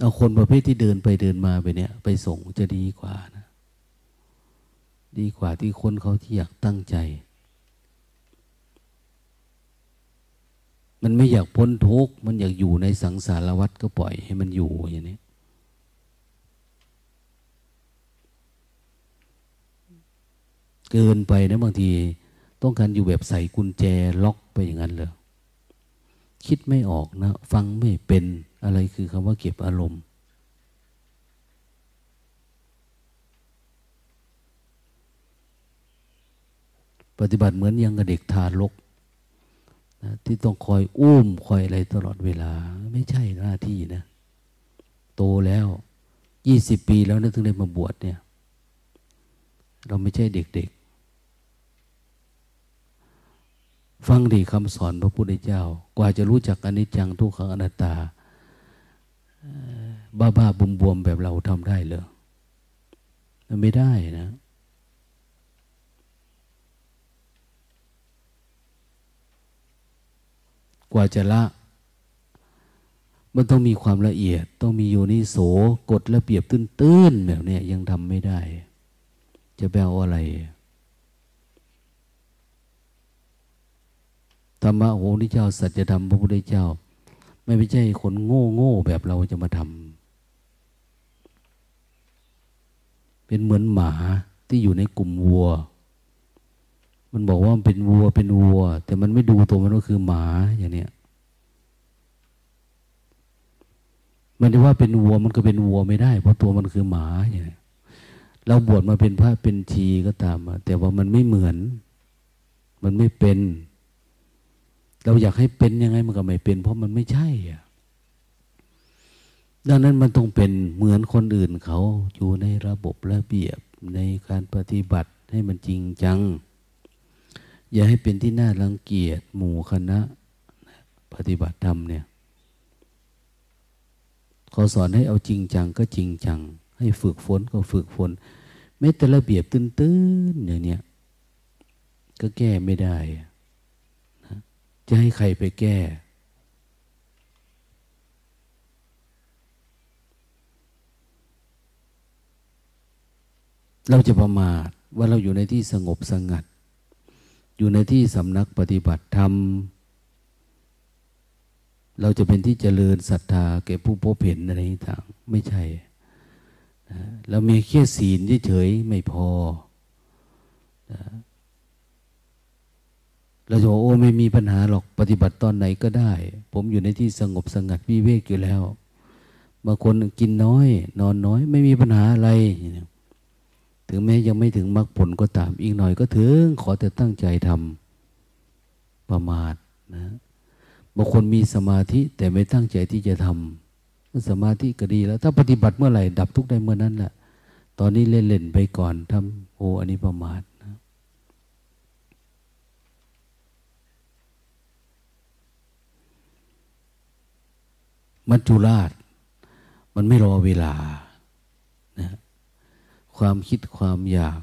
เอาคนประเภทที่เดินไปเดินมาไปเนี่ย ไปส่งจะดีกว่านะ ดีกว่าที่คนเขาที่อยากตั้งใจ มันไม่อยากพ้นทุกข์มันอยากอยู่ในสังสารวัฏก็ปล่อยให้มันอยู่อย่างนี้เกินไปนะบางที ต้องการอยู่แบบใส่กุญแจล็อกไปอย่างนั้นเลยคิดไม่ออกนะ ฟังไม่เป็น อะไรคือคำว่าเก็บอารมณ์ ปฏิบัติเหมือนยังกับเด็กทารกนะที่ต้องคอยอุ้มคอยอะไรตลอดเวลา ไม่ใช่หน้าที่นะ โตแล้วยี่สิบปีแล้วนะถึงได้มาบวชเนี่ย เราไม่ใช่เด็กๆ ฟังดีคำสอนพระพุทธเจ้า กว่าจะรู้จักอนิจจังทุกขังอนัตตา บ้าบ้าบุมบวมแบบเราทำได้เลยมันไม่ได้นะ กว่าจะละ มันต้องมีความละเอียด ต้องมีโยนิโสกดระเบียบตื้นๆแบบนี้ยังทำไม่ได้ จะแปลว่าอะไรธรรมะโหที่เจ้า สัจธรรมพระพุทธเจ้า ไม่ใช่คนโง่โง่แบบเราจะมาทำเป็นเหมือนหมาที่อยู่ในกลุ่มวัว มันบอกว่ามันเป็นวัวเป็นวัว แต่มันไม่ดูตัวมันก็คือหมาอย่างเนี้ยมันจะว่าเป็นวัวมันก็เป็นวัวไม่ได้ เพราะตัวมันคือหมาอย่างเนี้ยเราบวชมาเป็นพระเป็นชีก็ตามแต่ว่ามันไม่เหมือน มันไม่เป็น เราอยากให้เป็นยังไงมันก็ไม่เป็น เพราะมันไม่ใช่อะดังนั้นมันต้องเป็นเหมือนคนอื่นเขาอยู่ในระบบระเบียบในการปฏิบัติให้มันจริงจัง อย่าให้เป็นที่น่ารังเกียจหมู่คณะ ปฏิบัติธรรมเนี่ยขาสอนให้เอาจริงจังก็จริงจัง ให้ฝึกฝนก็ฝึกฝนไม่แต่ระเบียบตื้นๆอย่างเนี้ยก็แก้ไม่ได้ จะให้ใครไปแก้ เราจะประมาทว่าเราอยู่ในที่สงบสงัด อยู่ในที่สำนักปฏิบัติธรรม เราจะเป็นที่เจริญศรัทธาแก่ผู้พบเห็นอะไรต่างไม่ใช่เรามีแค่ศีลเฉยๆไม่พอ เราจะบอกโอ้ไม่มีปัญหาหรอกปฏิบัติตอนไหนก็ได้ ผมอยู่ในที่สงบสงัดวิเวกอยู่แล้วบางคนกินน้อย นอนน้อย ไม่มีปัญหาอะไรถึงแม้ยังไม่ถึงมรรคผลก็ตามอีกหน่อยก็ถึง ขอแต่ตั้งใจทำประมาทนะบางคนมีสมาธิแต่ไม่ตั้งใจที่จะทำสมาธิก็ดีแล้ว ถ้าปฏิบัติเมื่อไหร่ ดับทุกได้เมื่อนั้นแหละตอนนี้เล่นๆไปก่อนทำโอ้อันนี้ประมาทนะ มัจจุราช มันไม่รอเวลานะความคิดความอยาก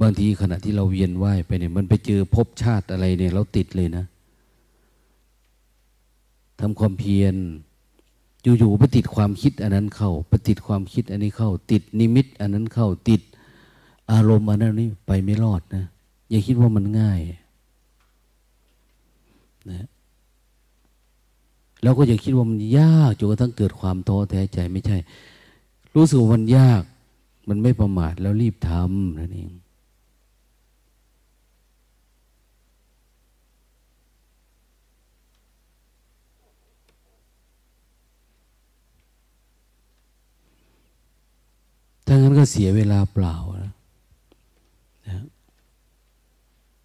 บางทีขณะที่เราเวียนว่ายไปเนี่ย มันไปเจอภพชาติอะไรเนี่ย เราติดเลยนะทำความเพียรอยู่ๆไปติดความคิดอันนั้นเข้าไปติดความคิดอันนี้เข้า ติดนิมิต อันนั้นเข้าติดอารมณ์อันนั้นนี่ไปไม่รอดนะ อย่าคิดว่ามันง่ายนะ แล้วก็อย่าคิดว่ามันยากจนกระทั่งเกิดความท้อแท้ใจไม่ใช่ รู้สึกว่ามันยาก มันไม่ประมาทแล้วรีบทำนั่นเองถ้างั้นก็เสียเวลาเปล่านะนะ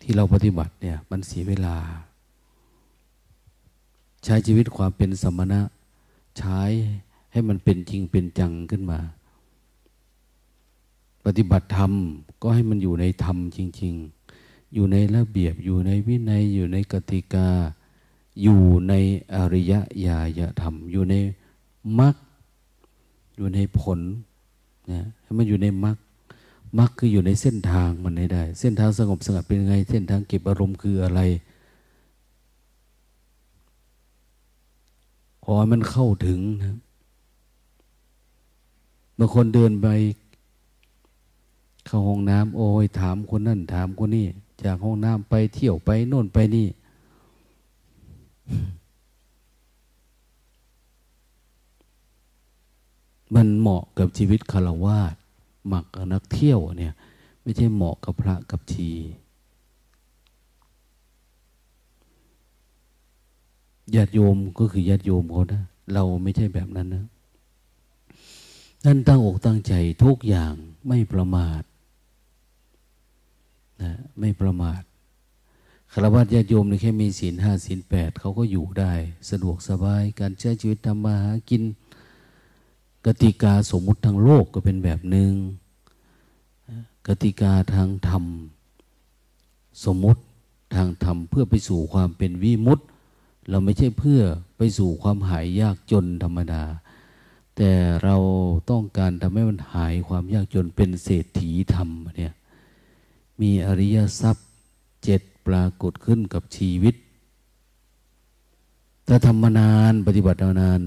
ที่เราปฏิบัติเนี่ย มันเสียเวลา ใช้ชีวิตความเป็นสมณะ ใช้ให้มันเป็นจริงเป็นจังขึ้นมา ปฏิบัติธรรมก็ให้มันอยู่ในธรรมจริง ๆ อยู่ในระเบียบอยู่ในวินัยอยู่ในกติกา อยู่ในอริยญาณธรรม อยู่ในมรรคอยู่ในผลนะให้มันอยู่ในมรรคมรรคคืออยู่ในเส้นทางมันให้ได้ เส้นทางสงบสงัดเป็นไง เส้นทางเก็บอารมณ์คืออะไร ขอให้มันเข้าถึงนะบางคนเดินไป เข้าห้องน้ำโอ้ยถามคนนั่นถามคนนี้จากห้องน้ำไปเที่ยวไปโน่นไปนี่ มันเหมาะกับชีวิตคารวาสหมักนักเที่ยวเนี่ย ไม่ใช่เหมาะกับพระกับชี ญาติโยมก็คือญาติโยมเขานะเราไม่ใช่แบบนั้นนะท่านตั้งอกตั้งใจทุกอย่างไม่ประมาทนะไม่ประมาทคารวะญาติโยมในแค่มีศีลห้าศีลแปดเขาก็อยู่ได้ สะดวกสบายการใช้ชีวิตทำมาหากิน กติกาสมมุติทางโลกก็เป็นแบบหนึ่งกติกาทางธรรม สมมุติทางธรรมเพื่อไปสู่ความเป็นวิมุตติ เราไม่ใช่เพื่อไปสู่ความหายยากจนธรรมดา แต่เราต้องการทำให้มันหายความยากจนเป็นเศรษฐีธรรมเนี่ยมีอริยทรัพย์เจ็ดปรากฏขึ้นกับชีวิต ถ้าทำมานานปฏิบัติมานาน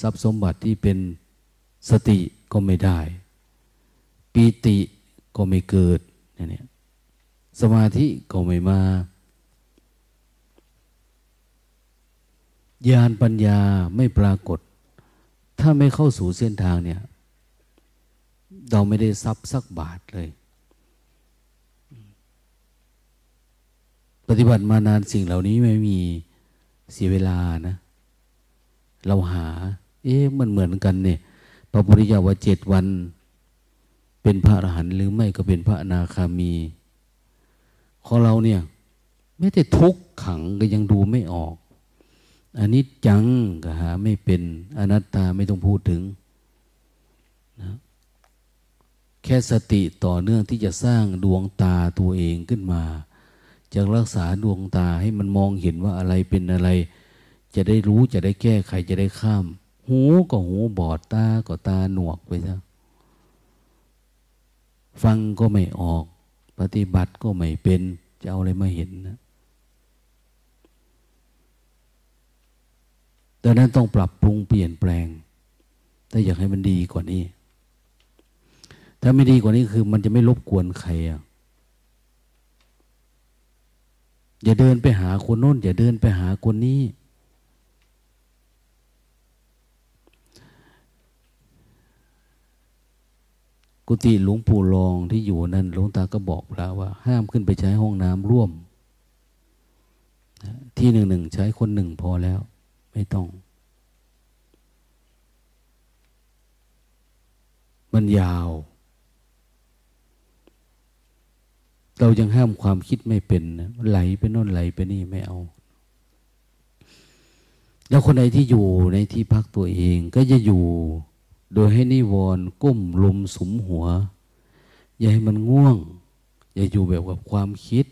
ทรัพย์สมบัติที่เป็นสติก็ไม่ได้ ปีติก็ไม่เกิดเนี่ยสมาธิก็ไม่มา ญาณปัญญาไม่ปรากฏ ถ้าไม่เข้าสู่เส้นทางเนี่ย เราไม่ได้ทรัพย์สักบาทเลย ปฏิบัติมานานสิ่งเหล่านี้ไม่มีเสียเวลานะ เราหา เอ๊ะมันเหมือนกันเนี่ยพระพุทธเจ้าว่าเจ็ดวัน เป็นพระอรหันต์หรือไม่ก็เป็นพระอนาคามี ของเราเนี่ย ไม่แต่ทุกขังก็ยังดูไม่ออก อันนี้จังก็หาไม่เป็นอนัตตาไม่ต้องพูดถึงนะแค่สติต่อเนื่องที่จะสร้างดวงตาตัวเองขึ้นมาจะรักษาดวงตาให้มันมองเห็นว่าอะไรเป็นอะไร จะได้รู้จะได้แก้ไขจะได้ข้าม หูก็หูบอดตาก็ตาหนวกไปซะฟังก็ไม่ออก ปฏิบัติก็ไม่เป็น จะเอาอะไรมาเห็นนะ ดังนั้นต้องปรับปรุงเปลี่ยนแปลง ถ้าอยากให้มันดีกว่านี้ ถ้าไม่ดีกว่านี้คือ มันจะไม่รบกวนใครอะอย่าเดินไปหาคนโน้น อย่าเดินไปหาคนนี้ กุฏิหลวงปู่รองที่อยู่นั่นหลวงตาก็บอกแล้วว่า ห้ามขึ้นไปใช้ห้องน้ำร่วม ที่หนึ่งหนึ่งใช้คนหนึ่งพอแล้ว ไม่ต้อง มันยาว เรายังห้ามความคิดไม่เป็นนะไหลไปโน่นไหลไปนี่ไม่เอา แล้วคนใดที่อยู่ในที่พักตัวเอง ก็จะอยู่ โดยให้นิวรณ์ก้มลมสุมหัว อย่าให้มันง่วง อย่าอยู่แบบกับความคิด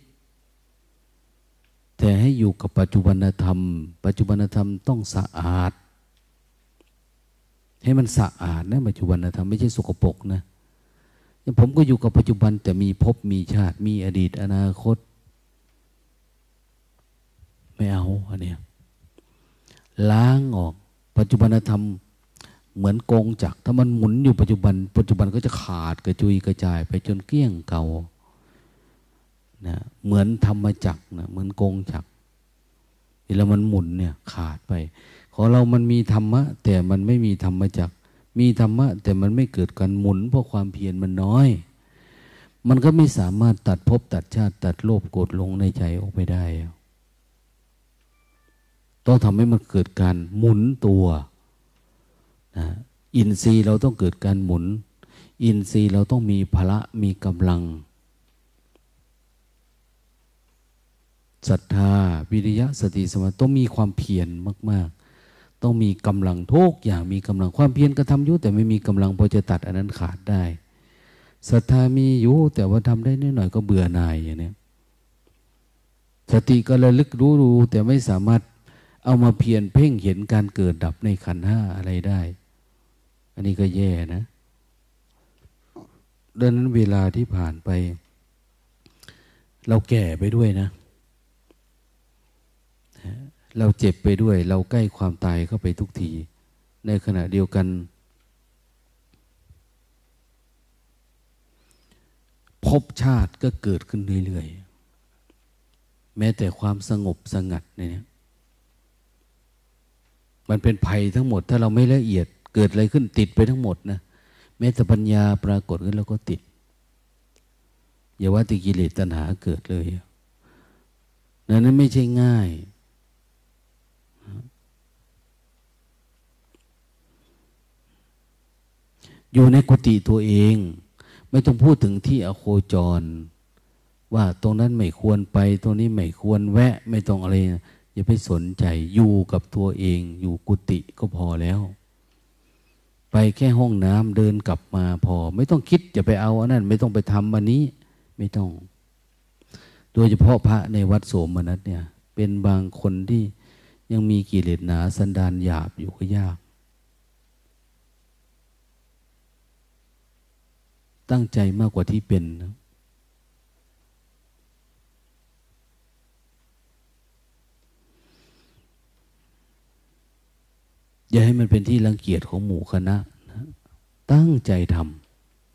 แต่ให้อยู่กับปัจจุบันธรรม ปัจจุบันธรรมต้องสะอาด ให้มันสะอาดนะปัจจุบันธรรมไม่ใช่สกปรกนะผมก็อยู่กับปัจจุบัน แต่มีภพมีชาติ มีอดีตอนาคต ไม่เอาอันเนี้ยล้างออก ปัจจุบันธรรมเหมือนกงจักถ้ามันหมุนอยู่ปัจจุบัน ปัจจุบันก็จะขาดกระจุยกระจายไปจนเกลี้ยงเก่า นะเหมือนธรรมจักนะเหมือนกงจักเวลามันหมุนเนี่ยขาดไป ของเรามันมีธรรมะ แต่มันไม่มีธรรมจักมีธรรมะ แต่มันไม่เกิดการหมุน เพราะความเพียรมันน้อย มันก็ไม่สามารถตัดภพตัดชาติ ตัดโลภโกรธลงในใจออกไปได้ ต้องทำให้มันเกิดการหมุนตัวนะอินทรีย์เราต้องเกิดการหมุน อินทรีย์เราต้องมีพละมีกำลัง ศรัทธา วิริยะสติสมาต้องมีความเพียรมาก ๆ ต้องมีกำลังทุกอย่างมีกำลังความเพียรกระทำอยู่แต่ไม่มีกำลังพอจะตัดอันนั้นขาดได้ศรัทธามีอยู่แต่ว่าทำได้นิดหน่อยก็เบื่อหน่ายอย่างนี้สติก็ระลึกรู้รู้แต่ไม่สามารถเอามาเพียรเพ่งเห็นการเกิดดับในขันห้าอะไรได้ อันนี้ก็แย่นะดังนั้นเวลาที่ผ่านไป เราแก่ไปด้วยนะ เราเจ็บไปด้วย เราใกล้ความตายเข้าไปทุกที ในขณะเดียวกันพบชาติก็เกิดขึ้นเรื่อยๆ แม้แต่ความสงบสงัดเนี่ยมันเป็นภัยทั้งหมด ถ้าเราไม่ละเอียดเกิดอะไรขึ้นติดไปทั้งหมดนะแม้แต่ปัญญาปรากฏขึ้นเราก็ติด อย่าว่าติกิเลสตัณหาเกิดเลยนั้นไม่ใช่ง่าย อยู่ในกุฏิตัวเอง ไม่ต้องพูดถึงที่อโคจร ว่าตรงนั้นไม่ควรไป ตรงนี้ไม่ควรแวะ ไม่ต้องอะไร อย่าไปสนใจอยู่กับตัวเอง อยู่กุฏิก็พอแล้ว ไปแค่ห้องน้ำเดินกลับมาพอ ไม่ต้องคิดจะไปเอาอันนั้น ไม่ต้องไปทำอันนี้ ไม่ต้อง โดยเฉพาะพระในวัดโสมนัสเนี่ย เป็นบางคนที่ยังมีกิเลสหนาสันดานหยาบอยู่ก็ยาก ตั้งใจมากกว่าที่เป็นนะอย่าให้มันเป็นที่รังเกียจของหมู่คณะนะตั้งใจท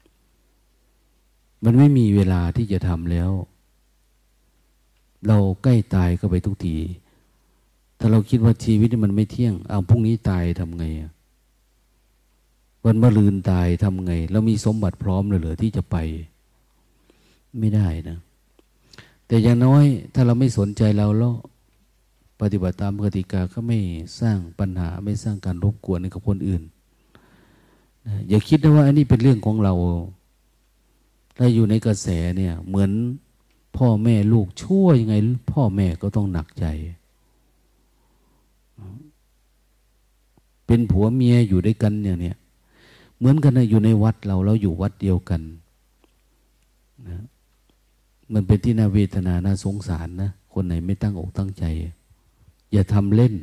ำมันไม่มีเวลาที่จะทำแล้ว เราใกล้ตายก็ไปทุกที ถ้าเราคิดว่าชีวิตมันไม่เที่ยงเอาพรุ่งนี้ตายทำไงอะ วันมะรืนตายทำไง แล้วมีสมบัติพร้อมเลยเหรือที่จะไป ไม่ได้นะ แต่อย่างน้อยถ้าเราไม่สนใจเราแล้วปฏิบัติตามกติกาก็ไม่สร้างปัญหาไม่สร้างการรบกวนในกับคนอื่นนะอย่าคิดนะว่าอันนี้เป็นเรื่องของเราถ้าอยู่ในกระแสเนี่ย เหมือนพ่อแม่ลูกชั่วยังไง พ่อแม่ก็ต้องหนักใจ เป็นผัวเมียอยู่ด้วยกันอย่างเนี้ย เหมือนกันนะอยู่ในวัดเราเราอยู่วัดเดียวกันนะมันเป็นที่น่าเวทนาน่าสงสารนะคนไหนไม่ตั้งอกตั้งใจ อย่าทำเล่น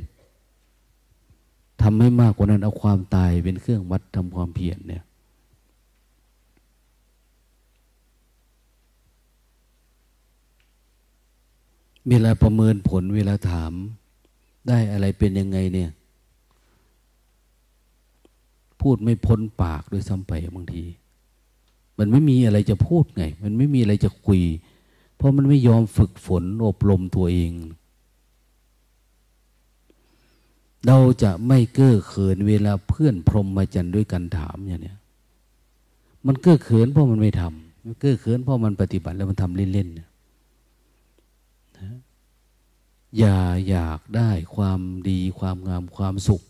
ทำให้มากกว่านั้นเอาความตายเป็นเครื่องวัดทำความเพียรเนี่ย เวลาประเมินผลเวลาถาม ได้อะไรเป็นยังไงเนี่ย พูดไม่พ้นปากด้วยซ้ำไปบางที มันไม่มีอะไรจะพูดไง มันไม่มีอะไรจะคุย เพราะมันไม่ยอมฝึกฝนอบรมตัวเอง เราจะไม่เก้อเขินเวลาเพื่อนพรหมจรรย์ด้วยกันถามอย่างเนี้ยมันเก้อเขินเพราะมันไม่ทำมันเก้อเขินเพราะมันปฏิบัติแล้วมันทำเล่นๆอย่าอยากได้ความดีความงามความสุข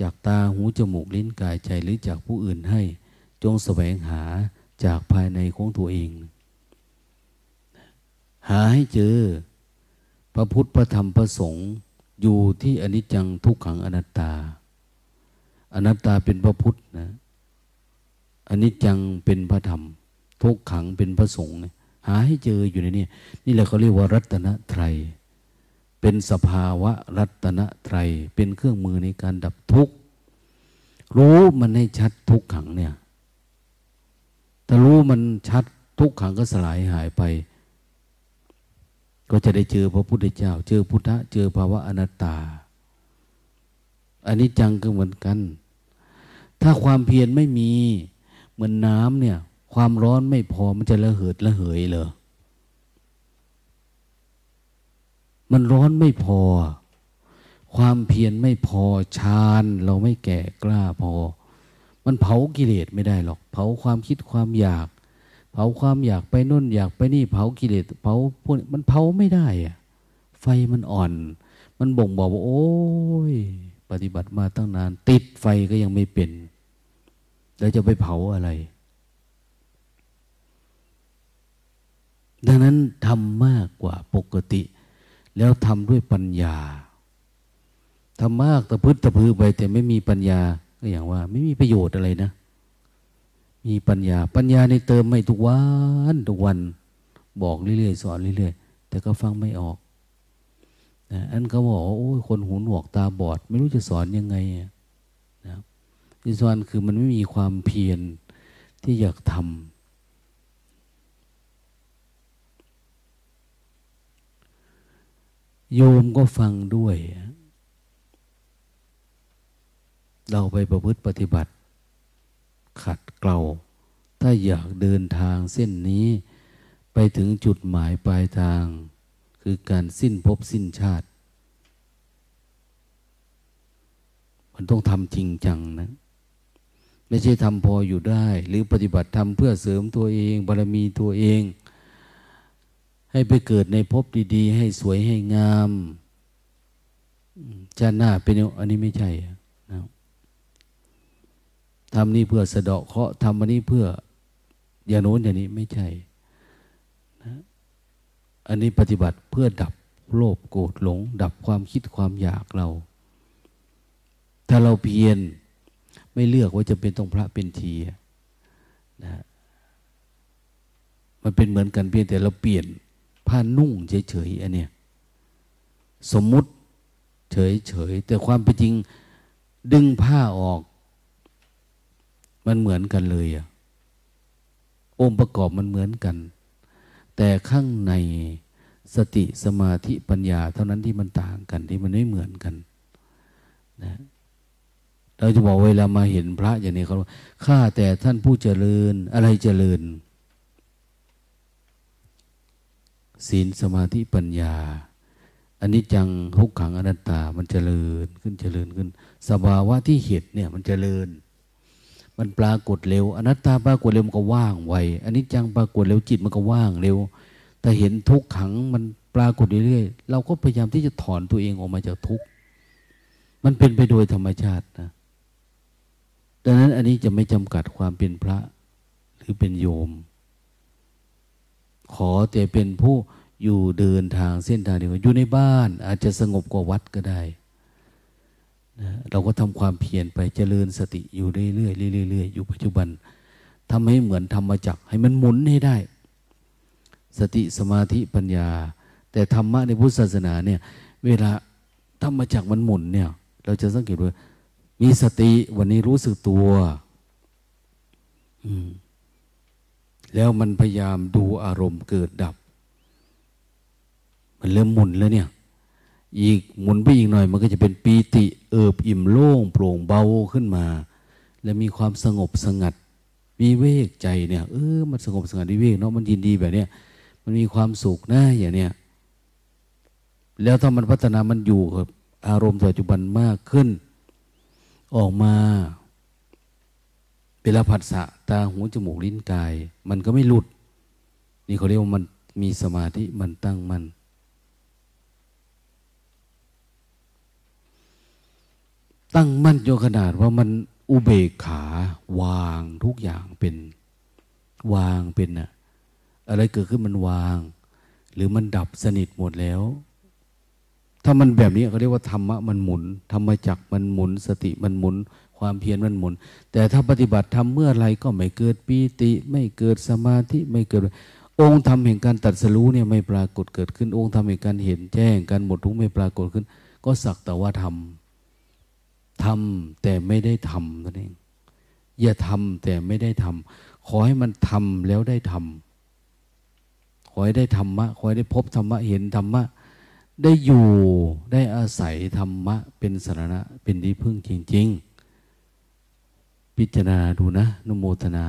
จากตาหูจมูกลิ้นกายใจหรือจากผู้อื่นให้ จงแสวงหาจากภายในของตัวเอง หาให้เจอ พระพุทธพระธรรมพระสงฆ์อยู่ที่อนิจจังทุกขังอนัตตา อนัตตาเป็นพระพุทธนะอนิจจังเป็นพระธรรม ทุกขังเป็นพระสงฆ์หาให้เจออยู่ในนี้นี่แหละเขาเรียกว่ารัตนตรัย เป็นสภาวะรัตนตรัยเป็นเครื่องมือในการดับทุกข์ รู้มันให้ชัดทุกขังเนี่ยถ้ารู้มันชัดทุกขังก็สลายหายไป ก็จะได้เจอพระพุทธเจ้า เจอพุทธะเจอภาวะอนัตตา อันนี้จังก็เหมือนกัน ถ้าความเพียรไม่มีเหมือนน้ำเนี่ย ความร้อนไม่พอมันจะระเหิดระเหยเลย มันร้อนไม่พอ ความเพียรไม่พอฌานเราไม่แก่กล้าพอ มันเผากิเลสไม่ได้หรอก เผาความคิดความอยาก เผาความอยากไปนู่นอยากไปนี่เผากิเลสเผาพวกมันเผาไม่ได้อะไฟมันอ่อน มันบ่งบอกว่าโอ้ยปฏิบัติมาตั้งนาน ติดไฟก็ยังไม่เป็น แล้วจะไปเผาอะไร ดังนั้นทำมากกว่าปกติ แล้วทำด้วยปัญญาทำมากตะพื้นตะพือไป แต่ไม่มีปัญญาก็อย่างว่า ไม่มีประโยชน์อะไรนะ มีปัญญา ปัญญาในเติมไม่ทุกวันทุกวัน บอกเรื่อยๆสอนเรื่อยๆแต่ก็ฟังไม่ออกนะอันเขาบอกว่าโอ้ยคนหูหนวกตาบอด ไม่รู้จะสอนยังไงนะที่สอนคือมันไม่มีความเพียรที่อยากทำ โยมก็ฟังด้วย เราไปประพฤติปฏิบัติ ขัดเกลาถ้าอยากเดินทางเส้นนี้ ไปถึงจุดหมายปลายทาง คือการสิ้นภพสิ้นชาติ มันต้องทำจริงจังนะ ไม่ใช่ทำพออยู่ได้ หรือปฏิบัติทำเพื่อเสริมตัวเองบารมีตัวเอง ให้ไปเกิดในภพดีๆ ให้สวยให้งามจะหน้าเป็นอันนี้ไม่ใช่นะทำนี้เพื่อสะเดาะเคราะห์ทำอันนี้เพื่ออย่างโน้นอย่างนี้ไม่ใช่นะอันนี้ปฏิบัติเพื่อดับโลภโกรธหลง ดับความคิดความอยากเรา ถ้าเราเพียรไม่เลือกว่าจะเป็นต้องพระเป็นทีนะมันเป็นเหมือนกันเพียงแต่เราเปลี่ยน ผ้านุ่งเฉยๆอันเนี้ยสมมุติเฉยๆแต่ความเป็นจริง ดึงผ้าออก มันเหมือนกันเลยอะองค์ประกอบมันเหมือนกัน แต่ข้างในสติสมาธิปัญญา เท่านั้นที่มันต่างกันที่มันไม่เหมือนกันนะเราจะบอกเวลามาเห็นพระอย่างนี้เขาข้าแต่ท่านผู้เจริญอะไรเจริญ ศีลสมาธิปัญญา อันนี้จังทุกขังอนัตตา มันเจริญขึ้นเจริญขึ้น สภาวะที่เหตุเนี่ยมันเจริญ มันปรากฏเร็ว อนัตตาปรากฏเร็วมันก็ว่างไวอันนี้จังปรากฏเร็วจิตมันก็ว่างเร็ว แต่เห็นทุกขังมันปรากฏเรื่อยๆเราก็พยายามที่จะถอนตัวเองออกมาจากทุกข์มันเป็นไปโดยธรรมชาตินะดังนั้นอันนี้จะไม่จำกัดความเป็นพระหรือเป็นโยม ขอแต่เป็นผู้อยู่เดินทางเส้นทางเดียวอยู่ในบ้าน อาจจะสงบกว่าวัดก็ได้นะเราก็ทำความเพียรไปเจริญสติอยู่เรื่อยๆเรื่อยๆอยู่ปัจจุบันทำให้เหมือนธรรมจักให้มันหมุนให้ได้ สติสมาธิปัญญา แต่ธรรมะในพุทธศาสนาเนี่ย เวลาธรรมจักมันหมุนเนี่ย เราจะสังเกตว่ามีสติวันนี้รู้สึกตัว อืม แล้วมันพยายามดูอารมณ์เกิดดับ มันเริ่มหมุนแล้วเนี่ย อีกหมุนไปอีกหน่อย มันก็จะเป็นปีติ เอิบอิ่มโล่งโปร่งเบาขึ้นมา และมีความสงบสงัดวิเวกใจเนี่ยเออมันสงบสงัดวิเวกเนาะมันยินดีแบบเนี้ยมันมีความสุขนะอย่างเนี้ยแล้วถ้ามันพัฒนามันอยู่กับอารมณ์ปัจจุบันมากขึ้น ออกมา เวลาผัสสะตาหูจมูกลิ้นกาย มันก็ไม่หลุด นี่เขาเรียกว่ามันมีสมาธิมันตั้งมัน่นตั้งมั่นจนขนาดว่ามันอุเบกขาวางทุกอย่างเป็น วางเป็นอะอะไรเกิดขึ้นมันวาง หรือมันดับสนิทหมดแล้ว ถ้ามันแบบนี้เขาเรียกว่าธรรมะมันหมุนธรรมจักมันหมุนสติมันหมุน ความเพียรมันหมุน แต่ถ้าปฏิบัติทำเมื่อไรก็ไม่เกิดปีติ ไม่เกิดสมาธิไม่เกิด องค์ธรรมแห่งการตัดสรู้เนี่ยไม่ปรากฏเกิดขึ้น องค์ธรรมแห่งการเห็นแจ้งการหมดทุกข์ไม่ปรากฏขึ้น ก็สักแต่ว่าทำทำแต่ไม่ได้ทำนั่นเองอย่าทำแต่ไม่ได้ทำขอให้มันทำแล้วได้ทำขอให้ได้ธรรมะขอให้ได้พบธรรมะเห็นธรรมะได้อยู่ได้อาศัยธรรมะเป็นสาระเป็นที่พึ่งจริง ๆ พิจารณาดูนะนุโมทนา